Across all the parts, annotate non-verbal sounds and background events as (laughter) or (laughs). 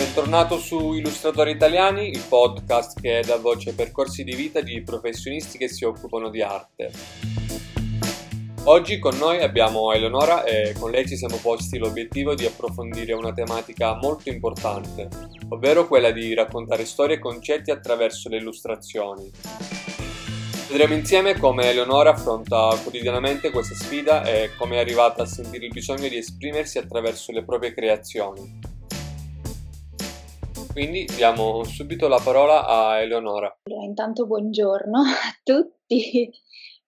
Bentornato su Illustratori Italiani, il podcast che dà voce ai percorsi di vita di professionisti che si occupano di arte. Oggi con noi abbiamo Eleonora e con lei ci siamo posti l'obiettivo di approfondire una tematica molto importante, ovvero quella di raccontare storie e concetti attraverso le illustrazioni. Vedremo insieme come Eleonora affronta quotidianamente questa sfida e come è arrivata a sentire il bisogno di esprimersi attraverso le proprie creazioni. Quindi diamo subito la parola a Eleonora. Intanto buongiorno (laughs) a tutti.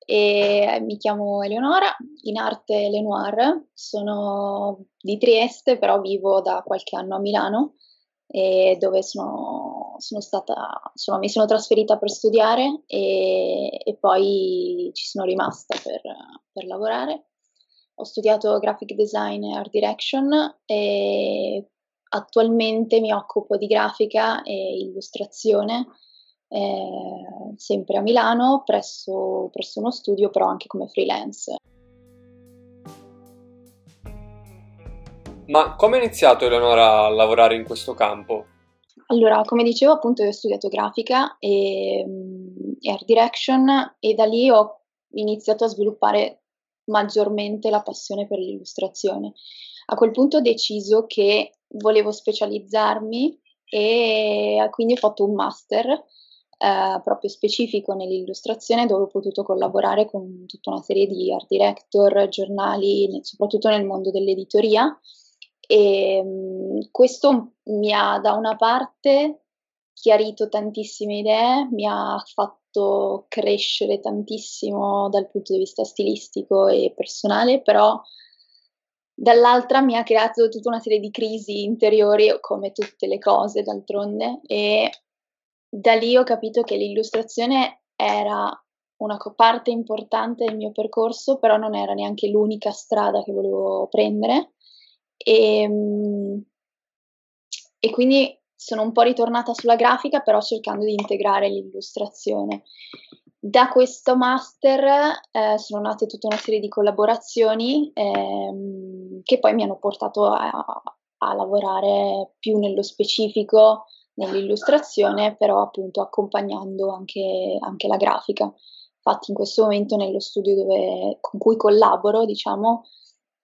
E mi chiamo Eleonora, in arte Lenoir, sono di Trieste, però vivo da qualche anno a Milano, dove sono, sono stata, insomma, mi sono trasferita per studiare e, e poi ci sono rimasta per, per, lavorare. Ho studiato graphic design e art direction e attualmente mi occupo di grafica e illustrazione eh, sempre a Milano presso, presso uno studio però anche come freelance. Ma come è iniziato Eleonora a lavorare in questo campo? Allora, come dicevo, appunto, io ho studiato grafica e, e, art direction e da lì ho iniziato a sviluppare maggiormente la passione per l'illustrazione. A quel punto ho deciso che volevo specializzarmi e quindi ho fatto un master eh, proprio specifico nell'illustrazione dove ho potuto collaborare con tutta una serie di art director, giornali, soprattutto nel mondo dell'editoria. E mm, questo mi ha da una parte chiarito tantissime idee, mi ha fatto crescere tantissimo dal punto di vista stilistico e personale, però dall'altra mi ha creato tutta una serie di crisi interiori, come tutte le cose d'altronde, e da lì ho capito che l'illustrazione era una parte importante del mio percorso, però non era neanche l'unica strada che volevo prendere. E, ehm, e quindi sono un po' ritornata sulla grafica, però cercando di integrare l'illustrazione. Da questo master eh, sono nate tutta una serie di collaborazioni ehm, che poi mi hanno portato a, a lavorare più nello specifico nell'illustrazione, però appunto accompagnando anche, anche la grafica. Infatti in questo momento nello studio dove, con cui collaboro, diciamo,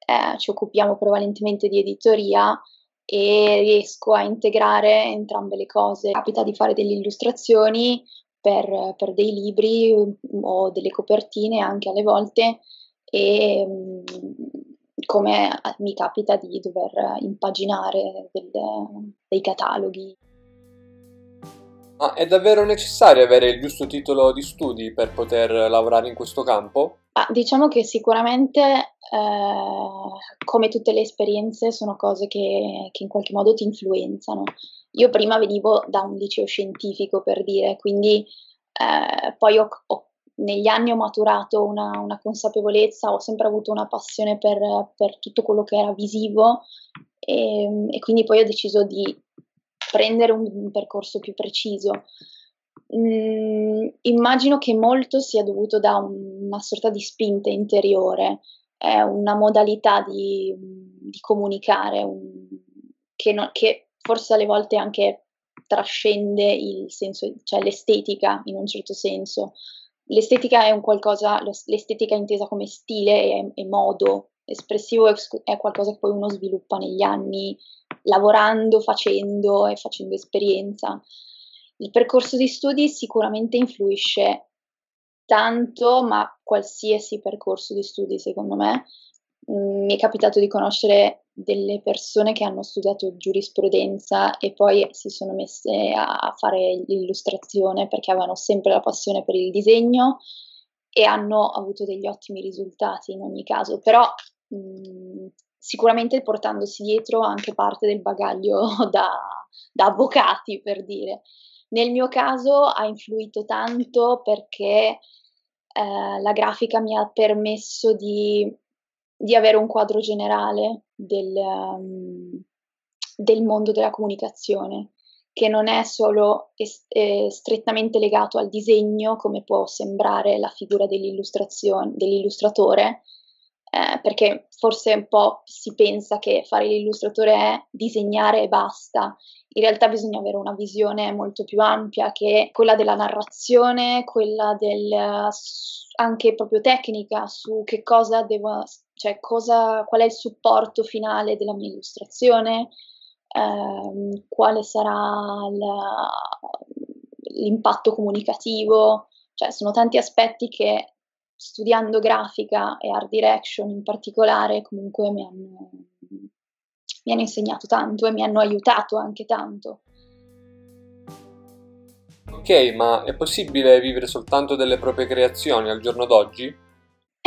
eh, ci occupiamo prevalentemente di editoria e riesco a integrare entrambe le cose. Capita di fare delle illustrazioni per, per dei libri o delle copertine anche alle volte e mm, come mi capita di dover impaginare del, dei cataloghi. Ma è davvero necessario avere il giusto titolo di studi per poter lavorare in questo campo? Ah, diciamo che sicuramente, eh, come tutte le esperienze, sono cose che, che, in qualche modo ti influenzano. Io prima venivo da un liceo scientifico, per dire, quindi eh, poi ho, ho, negli anni ho maturato una, una, consapevolezza, ho sempre avuto una passione per, per tutto quello che era visivo e, e quindi poi ho deciso di prendere un, un percorso più preciso. Mm, immagino che molto sia dovuto da un, una sorta di spinta interiore, è una modalità di, di comunicare un, che, no, che, forse alle volte anche trascende il senso, cioè l'estetica in un certo senso. L'estetica è un qualcosa, l'estetica intesa come stile e, e modo espressivo è qualcosa che poi uno sviluppa negli anni lavorando, facendo e facendo esperienza. Il percorso di studi sicuramente influisce tanto, ma qualsiasi percorso di studi secondo me. Mm, mi è capitato di conoscere delle persone che hanno studiato giurisprudenza e poi si sono messe a fare l'illustrazione perché avevano sempre la passione per il disegno e hanno avuto degli ottimi risultati in ogni caso, però mh, mm, sicuramente portandosi dietro anche parte del bagaglio (laughs) da, da avvocati, per dire. Nel mio caso ha influito tanto perché eh, la grafica mi ha permesso di, di avere un quadro generale del, um, del, mondo della comunicazione, che non è solo est- eh, strettamente legato al disegno, come può sembrare la figura dell'illustratore, eh, perché forse un po' si pensa che fare l'illustratore è disegnare e basta. In realtà bisogna avere una visione molto più ampia che è quella della narrazione, quella del, anche proprio tecnica su che cosa devo, cioè cosa, qual è il supporto finale della mia illustrazione, ehm, quale sarà la, l'impatto comunicativo, cioè sono tanti aspetti che studiando grafica e art direction in particolare comunque mi hanno, mi hanno insegnato tanto e mi hanno aiutato anche tanto. Ok, ma è possibile vivere soltanto delle proprie creazioni al giorno d'oggi?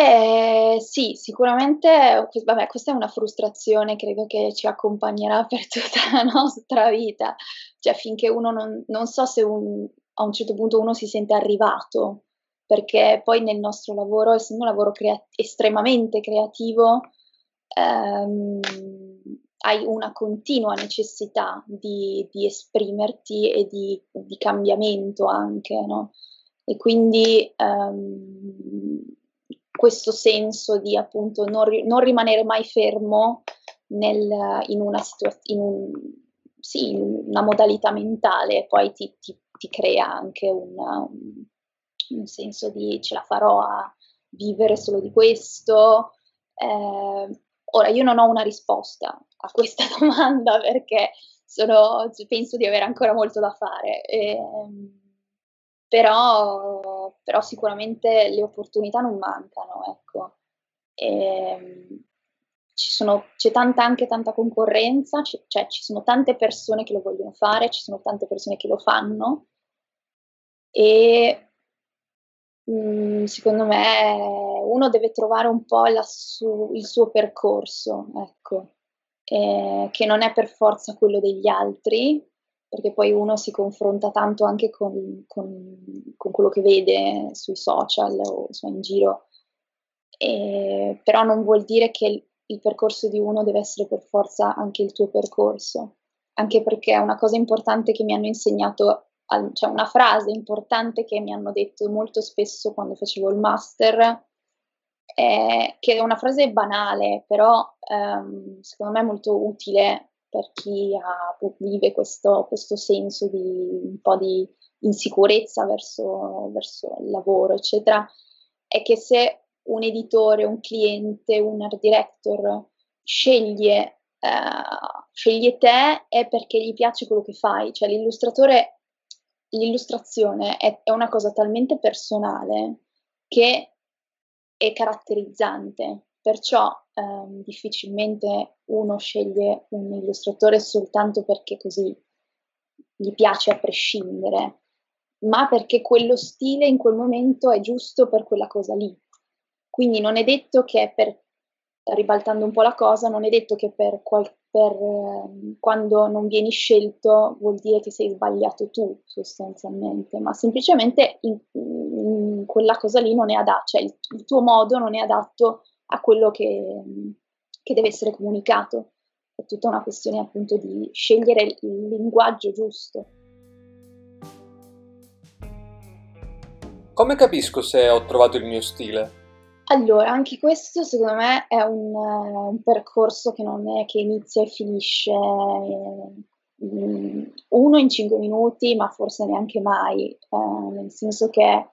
Eh, sì, sicuramente, vabbè, questa è una frustrazione, credo che ci accompagnerà (laughs) per tutta la nostra vita, cioè finché uno non, non so se un, a un certo punto uno si sente arrivato perché poi nel nostro lavoro, essendo un lavoro crea- estremamente creativo, ehm, hai una continua necessità di, di esprimerti e di, di, cambiamento anche, no? E quindi ehm, questo senso di appunto non, ri- non rimanere mai fermo nel, in, una situa- in, un, sì, una modalità mentale, poi ti, ti, ti crea anche una, un, un senso di ce la farò a vivere solo di questo. Eh, ora, io non ho una risposta a questa (laughs) domanda perché sono, penso di avere ancora molto da fare, eh, però, però, sicuramente le opportunità non mancano, ecco. E, sono, c'è tanta, anche tanta concorrenza, c- cioè ci sono tante persone che lo vogliono fare, ci sono tante persone che lo fanno e Mhmm, secondo me uno deve trovare un po' su il suo percorso, ecco, ehm, che non è per forza quello degli altri, perché poi uno si confronta tanto anche con con con quello che vede sui social o insomma in giro, ehm, però non vuol dire che il il percorso di uno deve essere per forza anche il tuo percorso, anche perché una cosa importante che mi hanno insegnato cioè una frase importante che mi hanno detto molto spesso quando facevo il master, eh, che è una frase banale, però ehm, secondo me è molto utile per chi ha, vive questo, questo, senso di un po' di insicurezza verso, verso il lavoro, eccetera, è che se un editore, un cliente, un art director sceglie, uh, sceglie te è perché gli piace quello che fai, cioè l'illustratore l'illustrazione è, è una cosa talmente personale che è caratterizzante, perciò ehm, difficilmente uno sceglie un illustratore soltanto perché così gli piace a prescindere, ma perché quello stile in quel momento è giusto per quella cosa lì. Quindi non è detto che per, ribaltando un po' la cosa, non è detto che per, qual, per eh, quando non vieni scelto vuol dire che sei sbagliato tu sostanzialmente, ma semplicemente in, in quella cosa lì non è adatto, cioè il, il, tuo modo non è adatto a quello che, che deve essere comunicato. È tutta una questione appunto di scegliere il, linguaggio giusto. Come capisco se ho trovato il mio stile? Allora, anche questo secondo me è un, un percorso che non è che inizia e finisce eh, uno in cinque minuti, ma forse neanche mai, eh, nel senso che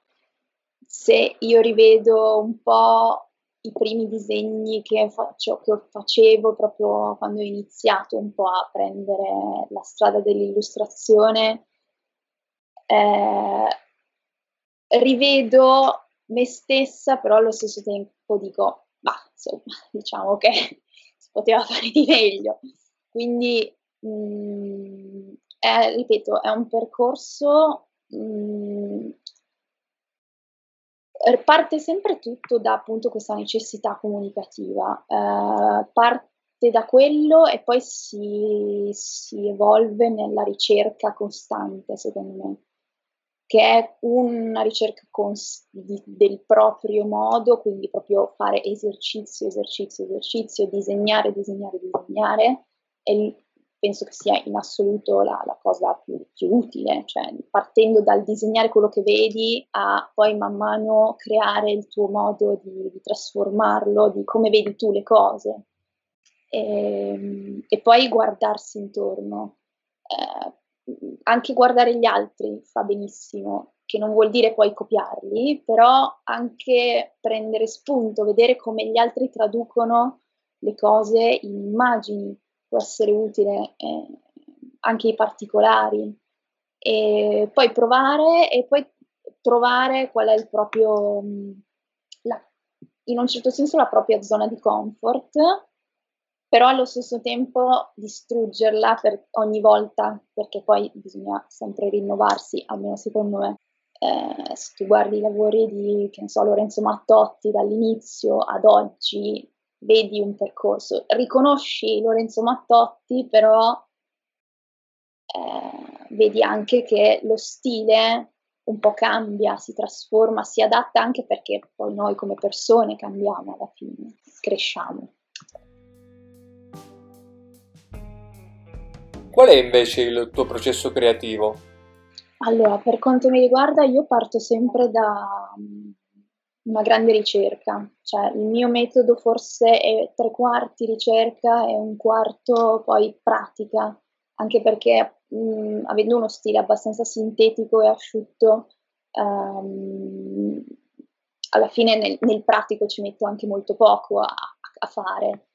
se io rivedo un po' i primi disegni che, faccio, che facevo proprio quando ho iniziato un po' a prendere la strada dell'illustrazione, eh, rivedo me stessa, però allo stesso tempo dico, ma insomma, (laughs) diciamo che (laughs) si poteva fare di meglio. Quindi, mh, mm, è, ripeto, è un percorso, mh, mm, parte sempre tutto da appunto questa necessità comunicativa, eh, parte da quello e poi si, si evolve nella ricerca costante, secondo me che è una ricerca cons- di, del proprio modo, quindi proprio fare esercizio, esercizio, esercizio, disegnare, disegnare, disegnare, e penso che sia in assoluto la, la cosa più, più, utile, cioè partendo dal disegnare quello che vedi a poi man mano creare il tuo modo di, di trasformarlo, di come vedi tu le cose. E, ehm, e poi guardarsi intorno. Eh, anche guardare gli altri fa benissimo, che non vuol dire poi copiarli, però anche prendere spunto, vedere come gli altri traducono le cose in immagini può essere utile eh, anche i particolari. E poi provare e poi trovare qual è il proprio la, in un certo senso la propria zona di comfort però allo stesso tempo distruggerla per ogni volta perché poi bisogna sempre rinnovarsi almeno secondo me. Eh, se tu guardi i lavori di so, Lorenzo Mattotti dall'inizio ad oggi vedi un percorso, riconosci Lorenzo Mattotti, però eh, vedi anche che lo stile un po' cambia, si trasforma, si adatta anche perché poi noi come persone cambiamo alla fine, cresciamo. Qual è invece il tuo processo creativo? Allora, per quanto mi riguarda, io parto sempre da, una grande ricerca, cioè il mio metodo forse è tre quarti ricerca e un quarto poi pratica, anche perché mh, avendo uno stile abbastanza sintetico e asciutto, um, alla fine nel, nel, pratico ci metto anche molto poco a, a fare.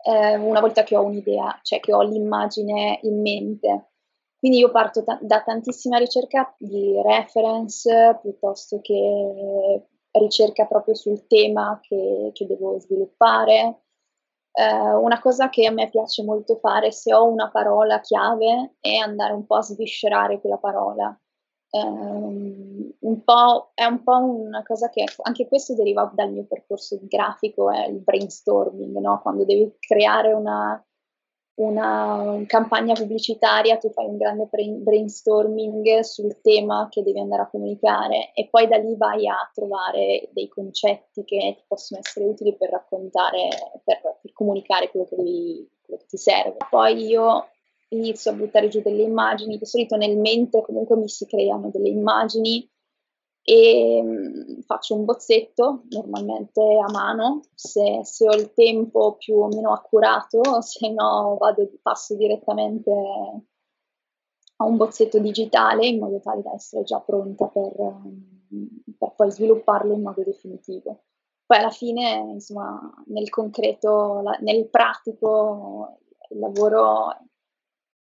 Eh, una volta che ho un'idea, cioè che ho l'immagine in mente. Quindi io parto ta- da tantissima ricerca di reference piuttosto che ricerca proprio sul tema che, che devo sviluppare. Eh, una cosa che a me piace molto fare se ho una parola chiave è andare un po' a sviscerare quella parola. Eh, un è un po' una cosa che anche questo deriva dal mio percorso grafico, è il brainstorming, no? quando devi creare una, una campagna pubblicitaria, tu fai un grande brainstorming sul tema che devi andare a comunicare e poi da lì vai a trovare dei concetti che ti possono essere utili per raccontare, per, per comunicare quello che, devi, quello che ti serve. Poi io inizio a buttare giù delle immagini, di solito nel mente comunque mi si creano delle immagini e mh, faccio un bozzetto normalmente a mano se, se, ho il tempo più o meno accurato, (laughs) se no vado, passo direttamente a un bozzetto digitale in modo tale da essere già pronta per, per poi svilupparlo in modo definitivo. Poi alla fine, insomma, nel concreto, la, nel pratico, il lavoro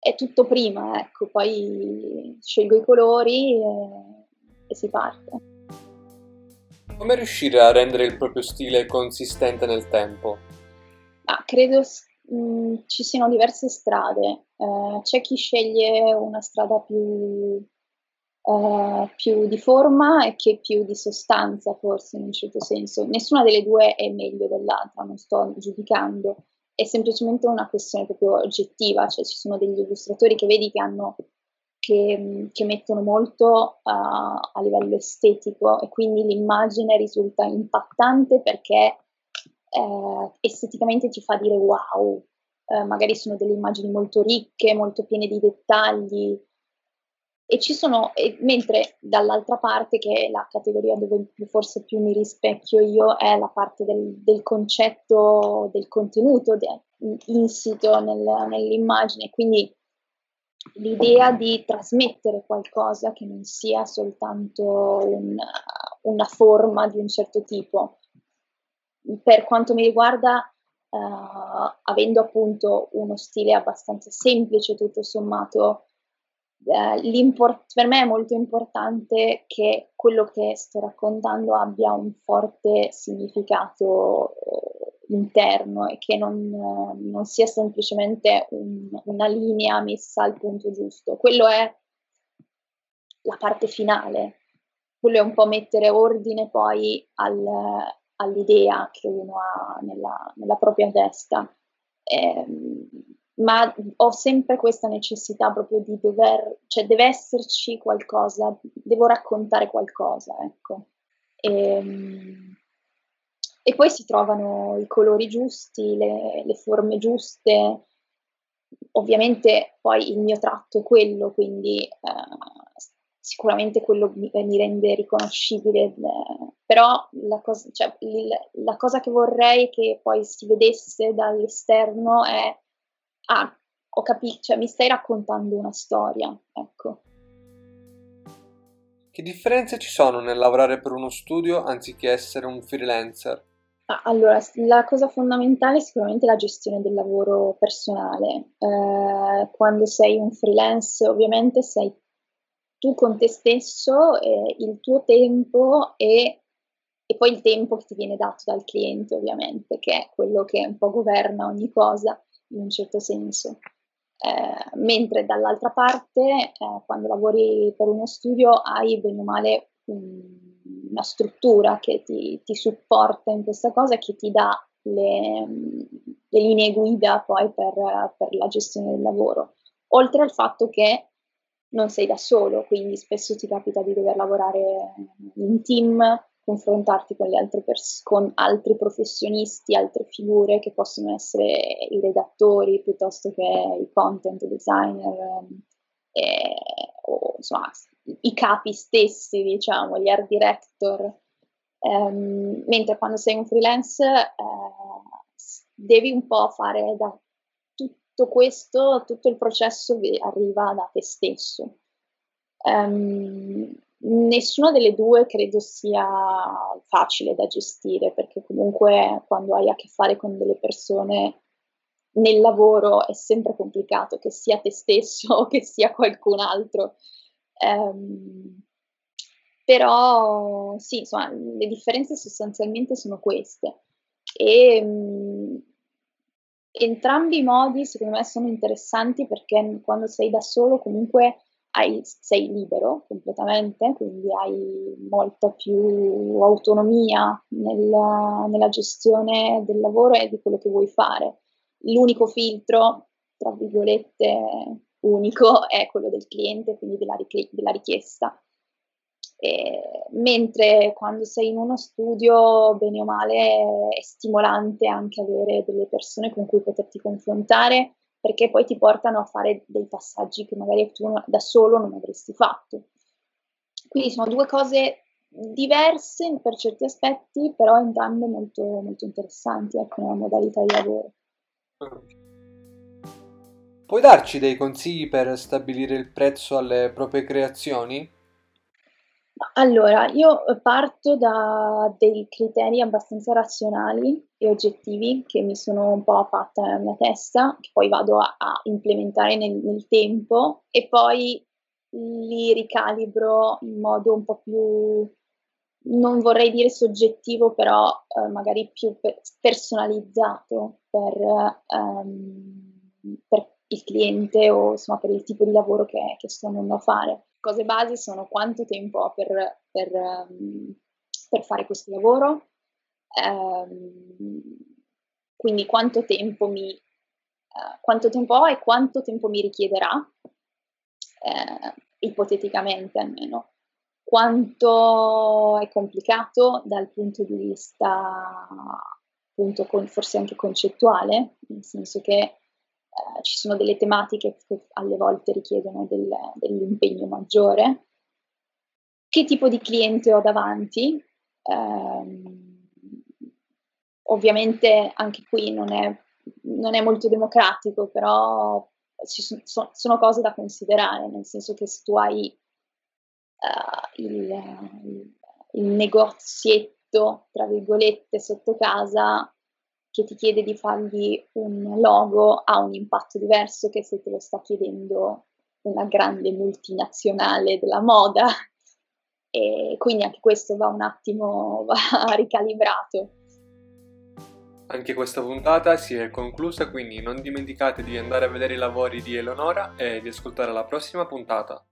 è tutto prima, ecco, poi scelgo i colori. E, e si parte. Come riuscire a rendere il proprio stile consistente nel tempo? Ah, credo mh, mm, ci siano diverse strade. Uh, c'è chi sceglie una strada più, uh, più di forma e che più di sostanza, forse in un certo senso. Nessuna delle due è meglio dell'altra, non sto giudicando. È semplicemente una questione proprio oggettiva, cioè ci sono degli illustratori che vedi che hanno che, che mettono molto uh, a livello estetico e quindi l'immagine risulta impattante perché uh, esteticamente ti fa dire wow, uh, magari sono delle immagini molto ricche, molto piene di dettagli. E ci sono, e, mentre dall'altra parte, che è la categoria dove forse più mi rispecchio io, è la parte del, del concetto, del contenuto de, insito nel, nell'immagine, quindi l'idea di trasmettere qualcosa che non sia soltanto un, una forma di un certo tipo. Per quanto mi riguarda, uh, avendo appunto uno stile abbastanza semplice tutto sommato, uh, per me è molto importante che quello che sto raccontando abbia un forte significato uh, interno e che non, non sia semplicemente un, una linea messa al punto giusto. Quello è la parte finale, quello è un po' mettere ordine poi al, all'idea che uno ha nella, nella propria testa. Eh, ma ho sempre questa necessità proprio di dover, cioè deve esserci qualcosa, devo raccontare qualcosa, ecco. E, ehm, e poi si trovano i colori giusti, le, le forme giuste. ovviamente poi il mio tratto è quello, quindi eh, sicuramente quello mi, mi rende riconoscibile, eh, però la cosa, cioè, il, la cosa, che vorrei che poi si vedesse dall'esterno è, ah, ho capito, cioè mi stai raccontando una storia, ecco. Che differenze ci sono nel lavorare per uno studio anziché essere un freelancer? Allora, la cosa fondamentale è sicuramente la gestione del lavoro personale. Eh, quando sei un freelance, ovviamente sei tu con te stesso, eh, il tuo tempo e, e, poi il tempo che ti viene dato dal cliente, ovviamente, che è quello che un po' governa ogni cosa in un certo senso. Eh, mentre dall'altra parte, eh, quando lavori per uno studio, hai bene o male un, una struttura che ti, ti, supporta in questa cosa e che ti dà le, le linee guida poi per, per la gestione del lavoro. Oltre al fatto che non sei da solo, quindi spesso ti capita di dover lavorare in team, confrontarti con, pers- con altri professionisti, altre figure che possono essere i redattori piuttosto che i content designer eh, o insomma i capi stessi, diciamo, gli art director. Um, mentre quando sei un freelance eh, devi un po' fare da tutto questo, tutto il processo arriva da te stesso. Um, nessuna delle due credo sia facile da gestire perché comunque quando hai a che fare con delle persone nel lavoro è sempre complicato che sia te stesso o che sia qualcun altro. Um, però sì, insomma, le differenze sostanzialmente sono queste. E um, entrambi i modi secondo me sono interessanti perché quando sei da solo comunque hai, sei libero completamente, quindi hai molta più autonomia nella, nella gestione del lavoro e di quello che vuoi fare. L'unico filtro, tra virgolette, unico (laughs) è quello del cliente, quindi della, della richiesta. E, mentre quando sei in uno studio, bene o male, è stimolante anche avere delle persone con cui poterti confrontare perché poi ti portano a fare dei passaggi che magari tu da solo non avresti fatto. Quindi sono due cose diverse per certi aspetti, però entrambe molto, molto interessanti ecco, nella modalità di lavoro. Puoi darci dei consigli per stabilire il prezzo alle proprie creazioni? Allora, io parto da dei criteri abbastanza razionali e oggettivi che mi sono un po' fatta nella mia testa, che poi vado a, a implementare nel, nel tempo e poi li ricalibro in modo un po' più, non vorrei dire soggettivo, però eh, magari più per, personalizzato per, um, per, il cliente o insomma per il tipo di lavoro che, che sto andando a fare. Cose base sono quanto tempo ho per, per, um, per fare questo lavoro, um, quindi quanto tempo, mi, uh, quanto tempo ho e quanto tempo mi richiederà, uh, ipoteticamente almeno, quanto è complicato dal punto di vista appunto con, forse anche concettuale, nel senso che eh, ci sono delle tematiche che alle volte richiedono del, dell'impegno maggiore. Che tipo di cliente ho davanti? Eh, ovviamente anche qui non è, non è molto democratico, però ci sono, sono, cose da considerare, nel senso che se tu hai uh, il, il negozietto, tra virgolette, sotto casa, che ti chiede di fargli un logo ha un impatto diverso che se te lo sta chiedendo una grande multinazionale della moda e quindi anche questo va un attimo (laughs) va ricalibrato. Anche questa puntata si è conclusa, quindi non dimenticate di andare a vedere i lavori di Eleonora e di ascoltare la prossima puntata.